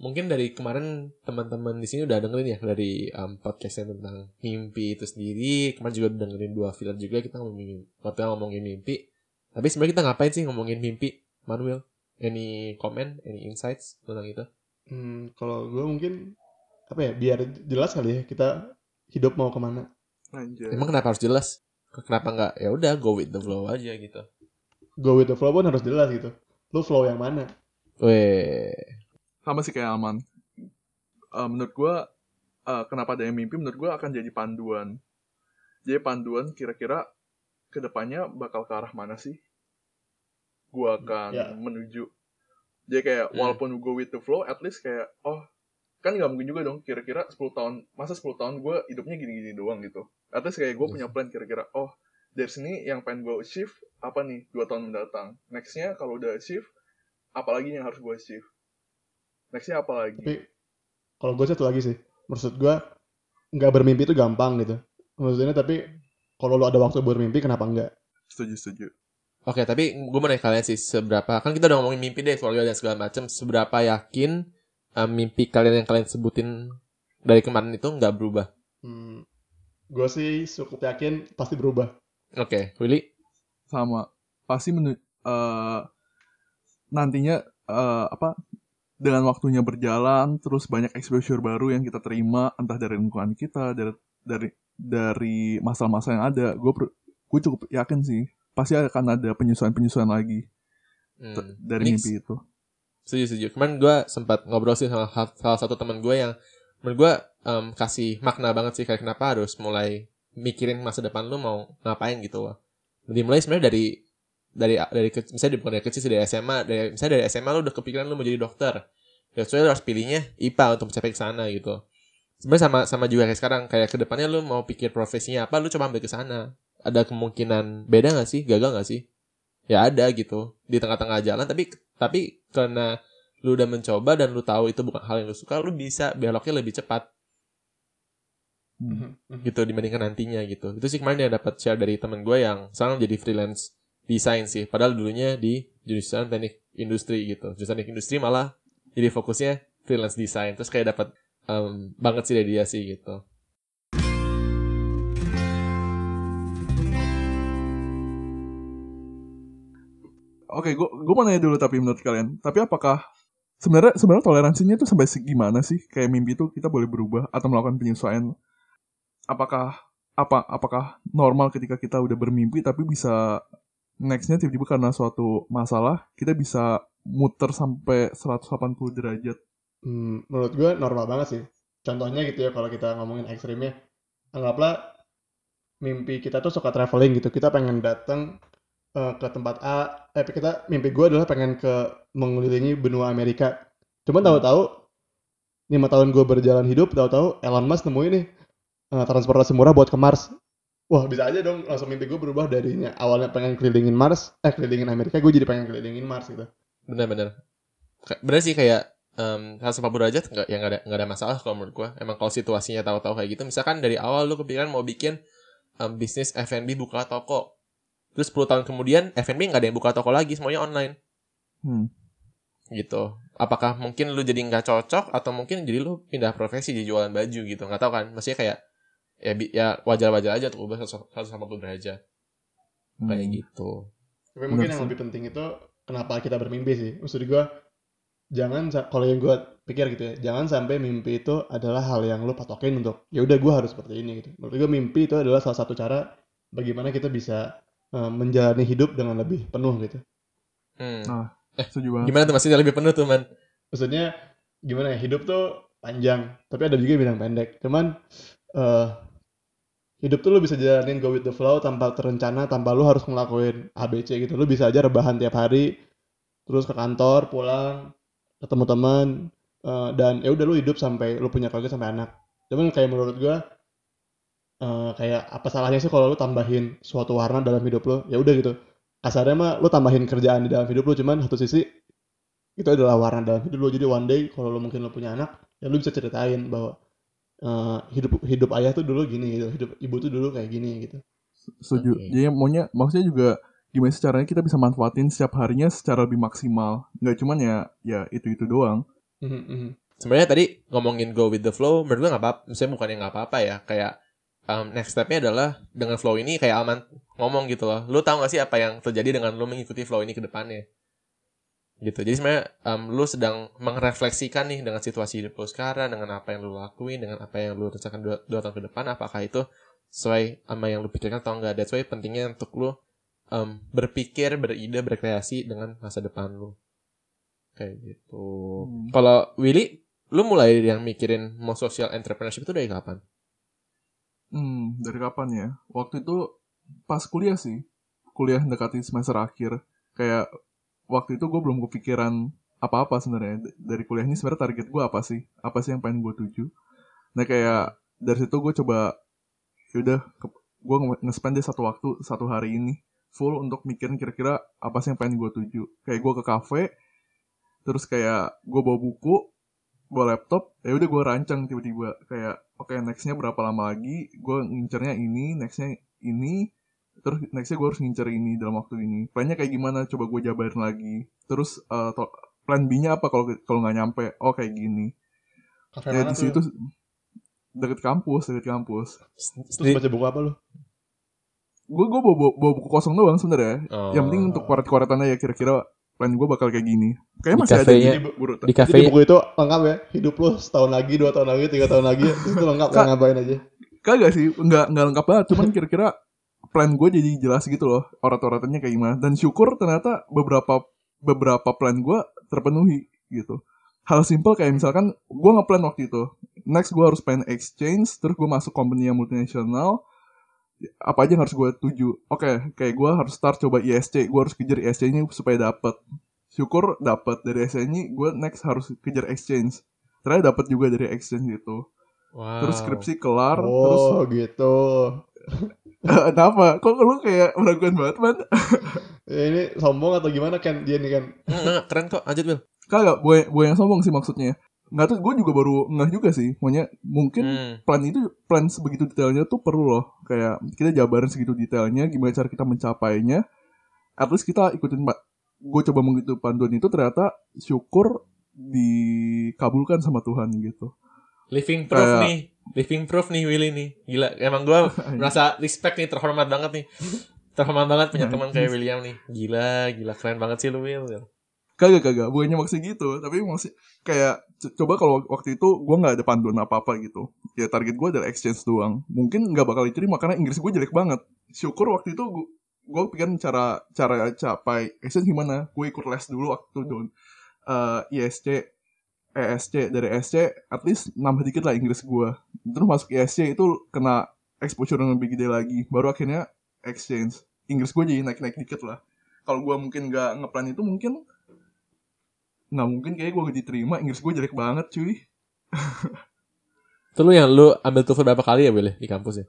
mungkin dari kemarin teman-teman di sini udah dengerin ya dari um, podcastnya tentang mimpi itu sendiri. Kemarin juga udah dengerin dua film juga kita ngomongin waktu ngomongin mimpi. Tapi sebenarnya kita ngapain sih ngomongin mimpi, Manuel? Any comment, any insights tentang itu? Hmm, kalau gue mungkin apa ya biar jelas kali ya kita hidup mau ke mana. Anjay. Emang kenapa harus jelas? Kenapa nggak ya udah go with the flow aja gitu? Go with the flow pun harus jelas gitu. Lu flow yang mana? Weh, sama sih kayak Alman. Eh, menurut gue, eh, kenapa ada yang mimpi, menurut gue akan jadi panduan. Jadi panduan kira-kira ke depannya bakal ke arah mana sih? Gue akan Ya. menuju. Jadi kayak Hmm. walaupun go with the flow, at least kayak, oh kan nggak mungkin juga dong kira-kira 10 tahun, masa 10 tahun gue hidupnya gini-gini doang gitu. At least kayak gue Yes. punya plan kira-kira, oh dari sini yang pengen gue achieve apa nih dua tahun mendatang. Nextnya kalau udah achieve, apalagi yang harus gue achieve. Nextnya apa lagi? Tapi kalau gue satu lagi sih, maksud gue nggak bermimpi itu gampang gitu. Maksudnya tapi kalau lu ada waktu bermimpi kenapa enggak? Setuju, setuju. Oke, tapi gue mau nanya kalian sih seberapa kan kita udah ngomongin mimpi deh keluarga dan segala macam. Seberapa yakin uh, mimpi kalian yang kalian sebutin dari kemarin itu nggak berubah? Hmm, gue sih cukup yakin pasti berubah. Oke, Willy. sama pasti menu eh, nantinya eh, apa dengan waktunya berjalan terus banyak exposure baru yang kita terima entah dari lingkungan kita dari dari dari masalah-masalah yang ada gue gue cukup yakin sih pasti akan ada penyesuaian-penyesuaian lagi Hmm. dari mimpi itu Setuju, setuju. Kemarin gue sempat ngobrol sih sama salah satu teman gue yang menurut gue um, kasih makna banget sih kayak kenapa harus mulai mikirin masa depan lu mau ngapain gitu loh. Dimulai sebenarnya dari dari dari misalnya bukan dari kecil sih dari SMA, dari misalnya dari SMA lu udah kepikiran lu mau jadi dokter. Ya soalnya lu harus pilihnya IPA untuk mencapai ke sana gitu. Sebenarnya sama sama juga kayak sekarang kayak ke depannya lu mau pikir profesinya apa lu coba ambil ke sana. Ada kemungkinan beda gak sih? Gagal gak sih? Ya ada gitu di tengah-tengah jalan tapi tapi karena lu udah mencoba dan lu tahu itu bukan hal yang lu suka, lu bisa beloknya lebih cepat Hmm. gitu dibandingkan nantinya gitu. Itu sih kemarin yang dapat share dari temen gue yang sekarang jadi freelance desain sih. Padahal dulunya di jurusan teknik industri gitu. Jurusan teknik industri malah jadi fokusnya freelance desain. Terus kayak dapat em, banget sih dari dia sih gitu. Oke, gue gue mau nanya dulu tapi menurut kalian, tapi apakah sebenarnya sebenarnya toleransinya itu sampai segimana sih? Kayak mimpi itu kita boleh berubah atau melakukan penyesuaian? Apakah apa apakah normal ketika kita udah bermimpi tapi bisa nextnya tiba-tiba karena suatu masalah kita bisa muter sampai 180 derajat? Hmm, menurut gue normal banget sih. Contohnya gitu ya kalau kita ngomongin ekstrimnya, anggaplah mimpi kita tuh suka traveling gitu. Kita pengen datang eh, ke tempat A, eh kita mimpi gue adalah pengen ke mengelilingi benua Amerika. Cuman tahu-tahu lima tahun gue berjalan hidup, tahu-tahu Elon Musk nemuin nih eh, transportasi murah buat ke Mars. Wah bisa aja dong langsung mimpi gue berubah darinya awalnya pengen kelilingin Mars, eh kelilingin Amerika, gue jadi pengen kelilingin Mars gitu. Bener-bener. Bener sih kayak um, 140 derajat nggak ya nggak ada nggak ada masalah kalau menurut gue. Emang kalau situasinya tahu-tahu kayak gitu, misalkan dari awal lu kepikiran mau bikin um, bisnis F&B buka toko. Terus 10 tahun kemudian F&B nggak ada yang buka toko lagi, semuanya online. Hmm. gitu. Apakah mungkin lu jadi nggak cocok atau mungkin jadi lu pindah profesi jadi jualan baju gitu. Nggak tahu kan. Maksudnya kayak ya bi- ya wajar-wajar aja tuh ubah 180 derajat kayak Hmm. gitu. Tapi mungkin Benar yang sih. lebih penting itu kenapa kita bermimpi sih. Maksud gue jangan kalau yang gue pikir gitu ya, jangan sampai mimpi itu adalah hal yang lu patokin untuk ya udah gue harus seperti ini gitu. Menurut gue mimpi itu adalah salah satu cara bagaimana kita bisa eh, menjalani hidup dengan lebih penuh gitu. Hmm. Nah. Setuju banget. Gimana tuh maksudnya lebih penuh tuh man? Maksudnya gimana ya hidup tuh panjang, tapi ada juga yang bilang pendek. Cuman eh hidup tuh lu bisa jalanin go with the flow tanpa terencana, tanpa lu harus ngelakuin ABC gitu. Lu bisa aja rebahan tiap hari, terus ke kantor, pulang, ketemu teman, eh, dan ya udah lu hidup sampai lu punya keluarga sampai anak. Cuman kayak menurut gua eh, kayak apa salahnya sih kalau lu tambahin suatu warna dalam hidup lu? Ya udah gitu. Kasarnya mah lu tambahin kerjaan di dalam hidup lu, cuman satu sisi itu adalah warna dalam hidup lu. Jadi one day kalau lu mungkin lu punya anak, ya lu bisa ceritain bahwa eh, hidup hidup ayah tuh dulu gini gitu, hidup ibu tuh dulu kayak gini gitu. Setuju. Oke. Jadi maunya maksudnya juga gimana sih caranya kita bisa manfaatin setiap harinya secara lebih maksimal. Nggak cuman ya ya itu-itu doang. Mhm, mhm. sebenarnya tadi ngomongin go with the flow menurut gue nggak apa misalnya bukannya nggak apa-apa ya kayak um, next stepnya adalah dengan flow ini kayak Alman ngomong gitu loh lu tahu gak sih apa yang terjadi dengan lu mengikuti flow ini ke depannya gitu jadi sebenarnya um, lu sedang merefleksikan nih dengan situasi hidup lu sekarang dengan apa yang lu lakuin dengan apa yang lu rencanakan dua, dua tahun ke depan apakah itu sesuai sama yang lu pikirkan atau enggak that's why pentingnya untuk lu um, berpikir beride berkreasi dengan masa depan lu kayak gitu Hmm. kalau Willy lu mulai yang mikirin mau social entrepreneurship itu dari kapan Hmm, dari kapan ya? Waktu itu pas kuliah sih. Kuliah mendekati semester akhir. Kayak waktu itu gue belum kepikiran apa-apa sebenarnya. Dari kuliah ini sebenarnya target gue apa sih? Apa sih yang pengen gue tuju? Nah kayak dari situ gue coba yaudah gue nge-spend deh satu waktu satu hari ini full untuk mikirin kira-kira apa sih yang pengen gue tuju. Kayak gue ke kafe, terus kayak gue bawa buku, bawa laptop, ya udah gue rancang tiba-tiba kayak oke nextnya berapa lama lagi, gue ngincernya ini, nextnya ini, terus nextnya gue harus ngincer ini dalam waktu ini. Plannya kayak gimana? Coba gue jabarin lagi. Terus eh, to- plan B-nya apa kalau kalau nggak nyampe? Oh kayak gini. Kafe Ya di situ deket kampus, deket kampus. Terus baca buku apa lu? Gue gue bawa, bawa, bawa buku kosong doang sebenarnya. Oh. Yang penting untuk koret-koretannya ya kira-kira plan gue bakal kayak gini. Kayaknya Di masih ada di burutan. di Jadi kafe buku itu lengkap ya. Hidup lu setahun lagi, dua tahun lagi, tiga tahun lagi. itu lengkap Kak. ngapain aja. Kagak sih, nggak nggak lengkap banget. Cuman kira-kira plan gue jadi jelas gitu loh, orat-oratannya kayak gimana. Dan syukur ternyata beberapa beberapa plan gue terpenuhi gitu. Hal simple kayak misalkan gue ngeplan waktu itu, next gue harus pengen exchange, terus gue masuk company yang multinasional, apa aja yang harus gue tuju. Oke, kayak gue harus start coba ISC, gue harus kejar ISC-nya supaya dapet. Syukur dapet dari ISC-nya, gue next harus kejar exchange. Ternyata dapet juga dari exchange gitu. wow. Terus skripsi kelar, terus Oh Kenapa? Kok lu kayak meragukan banget, man? Ya, ini sombong atau gimana kan dia nih kan? Keren kok lanjut Will Kagak, gue, gue yang sombong sih maksudnya. Nggak tuh, gue juga baru nggak juga sih. Maunya mungkin Hmm. plan itu, plan sebegitu detailnya tuh perlu loh. Kayak kita jabarin segitu detailnya, gimana cara kita mencapainya. At least kita ikutin, Pak. Gue coba mengikuti panduan itu ternyata syukur dikabulkan sama Tuhan gitu. living proof Kayak- nih living proof nih Willy nih. Gila emang gue merasa respect nih terhormat banget nih. Terhormat banget punya teman kayak William nih. Gila gila keren banget sih lu Will Kagak kagak, bukannya maksud gitu, tapi maksud kayak coba kalau waktu itu gue nggak ada panduan apa apa gitu, ya target gue adalah exchange doang, mungkin nggak bakal diterima karena Inggris gue jelek banget. Syukur waktu itu gue pikirin cara cara capai exchange gimana, gue ikut les dulu waktu don. Eh ISC, ESC dari ESC at least nambah dikit lah Inggris gue, terus masuk ISC itu kena exposure yang lebih gede lagi, baru akhirnya exchange, Inggris gue jadi naik naik dikit lah. Kalau gue mungkin nggak ngeplan itu mungkin nggak mungkin kayak gue gak diterima. Inggris gue jelek banget cuy. Itu lu yang lu ambil TOEFL berapa kali ya Will ya, di kampus ya?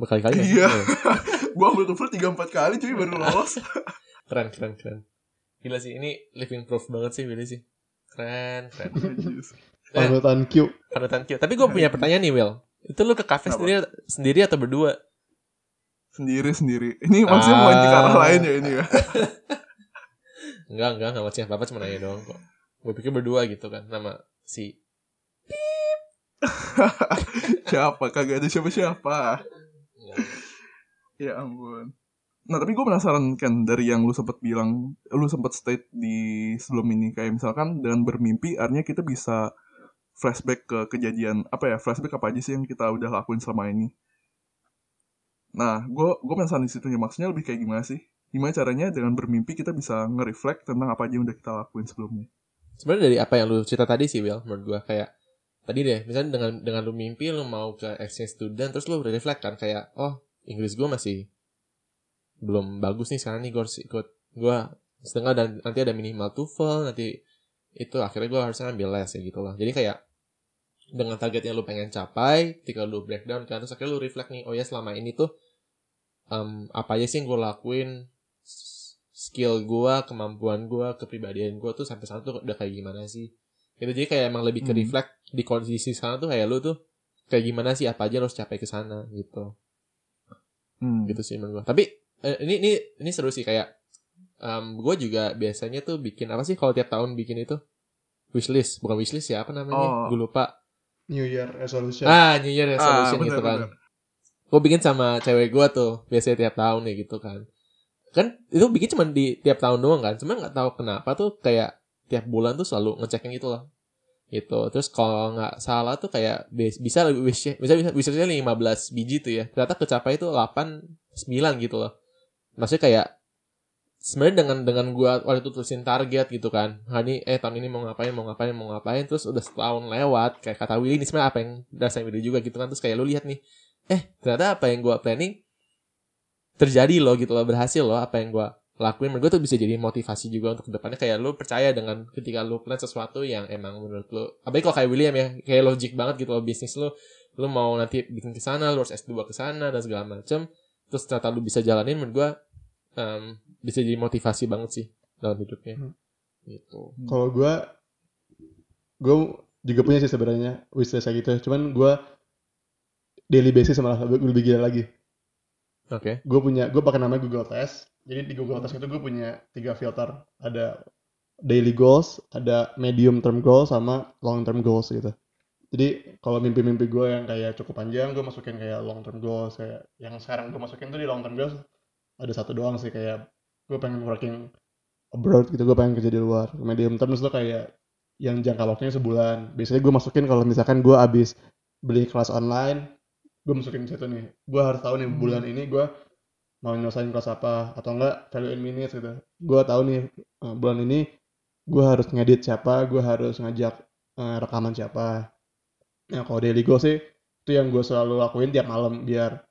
Berkali-kali ya? Iya. gue ambil TOEFL tiga empat kali cuy baru lolos. Keren keren keren. Gila sih ini living proof banget sih Willy sih keren keren. Eh. Panutan Q. panutan Q. Tapi gue punya pertanyaan nih Will itu lu ke kafe Kenapa? sendiri sendiri atau berdua? Sendiri sendiri. Ini maksudnya mau ke arah Ah. lain ya ini ya? Enggak enggak enggak maksudnya. Apa cuma nanya doang kok. Gue pikir berdua gitu kan nama si siapa? Kagak ada siapa siapa ya ampun nah tapi gue penasaran kan dari yang lu sempet bilang lu sempet state di sebelum ini kayak misalkan dengan bermimpi artinya kita bisa flashback ke kejadian apa ya flashback apa aja sih yang kita udah lakuin selama ini? Nah gue gue penasaran di situ maksudnya lebih kayak gimana sih? Gimana caranya dengan bermimpi kita bisa nge-reflect tentang apa aja yang udah kita lakuin sebelumnya? Sebenarnya dari apa yang lu cerita tadi sih Will menurut gua kayak tadi deh misalnya dengan dengan lu mimpi lu mau ke exchange student terus lu reflect kan kayak oh Inggris gua masih belum bagus nih sekarang nih gua harus ikut gua setengah dan nanti ada minimal TOEFL nanti itu akhirnya gua harus ambil les ya gitu loh jadi kayak dengan target yang lu pengen capai ketika lu breakdown kan terus akhirnya lu reflect nih oh ya selama ini tuh em, apa aja sih yang gue lakuin skill gua kemampuan gua kepribadian gua tuh sampai sana tuh udah kayak gimana sih itu jadi kayak emang lebih ke Hmm. reflect di kondisi sekarang tuh kayak lu tuh kayak gimana sih apa aja lu harus capai ke sana gitu hmm. gitu sih menurut gua tapi eh, ini ini ini seru sih kayak um, gue juga biasanya tuh bikin apa sih kalau tiap tahun bikin itu? Wishlist bukan wishlist ya apa namanya? Oh. gue lupa. New Year resolution. ah New Year resolution Ah, bener, gitu kan gue bikin sama cewek gue tuh biasanya tiap tahun ya gitu kan. Kan itu bikin cuma di tiap tahun doang kan cuma nggak tahu kenapa tuh kayak tiap bulan tuh selalu ngecekin gitu loh. Gitu terus kalau nggak salah tuh kayak bis- bisa lebih wish bisa bisa bisa 15 biji tuh ya. Ternyata kecapai itu 8 9 gitu loh maksudnya kayak sebenarnya dengan dengan gua waktu itu tulisin target gitu kan. Hani eh tahun ini mau ngapain mau ngapain mau ngapain. Terus udah setahun lewat kayak kata Willy ini sebenarnya apa yang dasar Willy juga? Gitu kan. Terus kayak lu lihat nih eh ternyata apa yang gua planning terjadi loh gitu loh berhasil loh apa yang gua lakuin. Menurut gue tuh bisa jadi motivasi juga untuk ke depannya. Kayak lu percaya dengan ketika lu plan sesuatu yang emang menurut lu apalagi kalau kayak William ya kayak logik banget gitu loh bisnis lu. Lu mau nanti bikin ke sana lu harus S2 ke sana dan segala macem terus ternyata lu bisa jalanin menurut gue em, bisa jadi motivasi banget sih dalam hidupnya Hmm. gitu Kalau gue, gue juga punya sih sebenarnya wishlist kayak gitu. Cuman gue daily basis malah lebih, lebih gila lagi. oke Gue punya, gue pakai namanya Google Test. Jadi di Google Test itu gue punya tiga filter. Ada daily goals, ada medium term goals, sama long term goals gitu. Jadi kalau mimpi-mimpi gue yang kayak cukup panjang, gue masukin kayak long term goals. Kayak yang sekarang gue masukin tuh di long term goals ada satu doang sih kayak gue pengen working abroad gitu, gue pengen kerja di luar. Medium term itu kayak yang jangka waktunya sebulan. Biasanya gue masukin kalau misalkan gue abis beli kelas online, gue masukin di situ nih. Gue harus tahu nih bulan ini gue mau nyelesain kelas apa atau enggak value in minutes gitu. Gue tahu nih eh, bulan ini gue harus ngedit siapa, gue harus ngajak eh, rekaman siapa. Nah kalau daily goal sih itu yang gue selalu lakuin tiap malam biar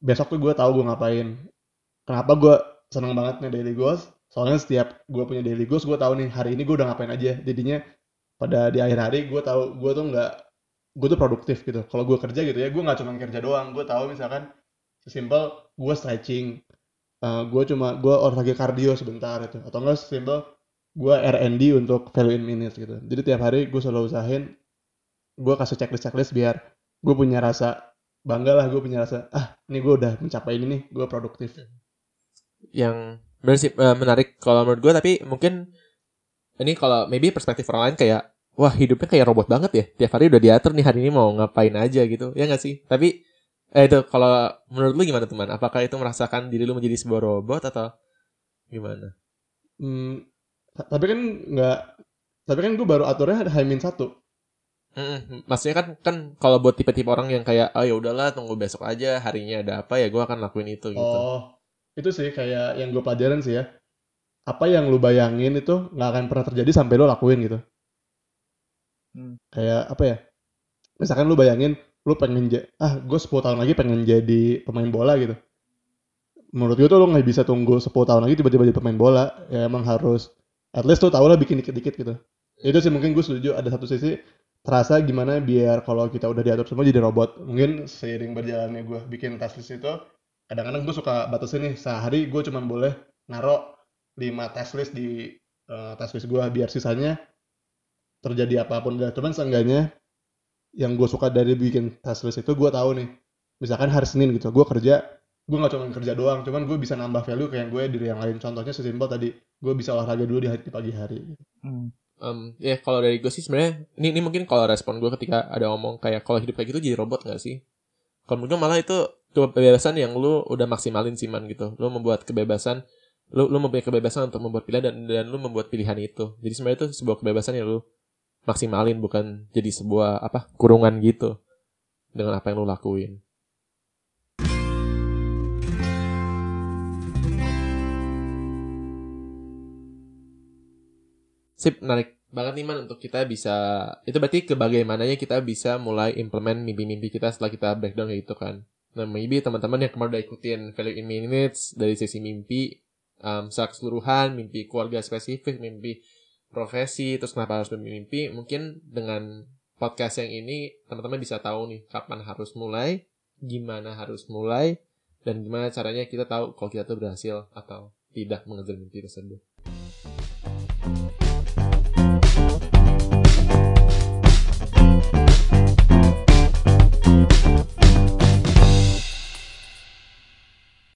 besok tuh gue tahu gue ngapain. Kenapa gue seneng banget nih daily goals? Soalnya setiap gue punya daily goals, gue tahu nih hari ini gue udah ngapain aja. Jadinya pada di akhir hari gue tahu gue tuh nggak gue tuh produktif gitu. Kalau gue kerja gitu ya, gue nggak cuma kerja doang. Gue tahu misalkan sesimpel gue stretching, eh, gue cuma gue olahraga kardio sebentar itu, atau enggak sesimpel gue R&D untuk value in minutes gitu. Jadi tiap hari gue selalu usahain gue kasih checklist checklist biar gue punya rasa bangga lah, gue punya rasa ah ini gue udah mencapai ini nih, gue produktif. yang benar sih eh, menarik kalau menurut gue tapi mungkin ini kalau maybe perspektif orang lain kayak wah hidupnya kayak robot banget ya tiap hari udah diatur nih hari ini mau ngapain aja gitu ya nggak sih tapi eh itu kalau menurut lu gimana teman apakah itu merasakan diri lu menjadi sebuah robot atau gimana Hmm, ta- tapi kan nggak, tapi kan gue baru aturnya ada H-1. Mm-mm. maksudnya kan kan kalau buat tipe-tipe orang yang kayak oh ya udahlah tunggu besok aja harinya ada apa ya gue akan lakuin itu gitu Oh, itu sih kayak yang gue pelajarin sih ya. Apa yang lu bayangin itu nggak akan pernah terjadi sampai lu lakuin gitu. Hmm. Kayak apa ya? Misalkan lu bayangin lu pengen ah gue 10 tahun lagi pengen jadi pemain bola gitu. Menurut gue tuh lu nggak bisa tunggu 10 tahun lagi tiba-tiba jadi pemain bola. Ya emang harus at least tuh tau lah bikin dikit-dikit gitu. Itu sih mungkin gue setuju ada satu sisi terasa gimana biar kalau kita udah diatur semua jadi robot. Mungkin seiring berjalannya gue bikin task list itu kadang-kadang gue suka batasin nih sehari gue cuma boleh naro 5 task list di eh, task list gue biar sisanya terjadi apa pun udah cuman seenggaknya yang gue suka dari bikin task list itu gue tahu nih misalkan hari Senin gitu gue kerja gue nggak cuma kerja doang cuman gue bisa nambah value kayak gue diri yang lain contohnya sesimpel tadi gue bisa olahraga dulu di, di pagi hari Hmm. Em, ya kalau dari gue sih sebenarnya ini ini mungkin kalau respon gue ketika ada ngomong kayak kalau hidup kayak gitu jadi robot gak sih? Kalau menurut gue malah itu kebebasan yang lu udah maksimalin sih man gitu. Lu membuat kebebasan, lu lu mempunyai kebebasan untuk membuat pilihan dan dan lu membuat pilihan itu. Jadi sebenarnya itu sebuah kebebasan yang lu maksimalin bukan jadi sebuah apa kurungan gitu dengan apa yang lu lakuin. Sip, menarik banget nih man untuk kita bisa itu berarti ke bagaimananya kita bisa mulai implement mimpi-mimpi kita setelah kita breakdown kayak gitu kan. Nah, maybe teman-teman yang kemarin udah ikutin value in minutes dari sesi mimpi um, secara keseluruhan, mimpi keluarga spesifik, mimpi profesi, terus kenapa harus bermimpi, mungkin dengan podcast yang ini teman-teman bisa tahu nih kapan harus mulai, gimana harus mulai, dan gimana caranya kita tahu kalau kita tuh berhasil atau tidak mengejar mimpi tersebut.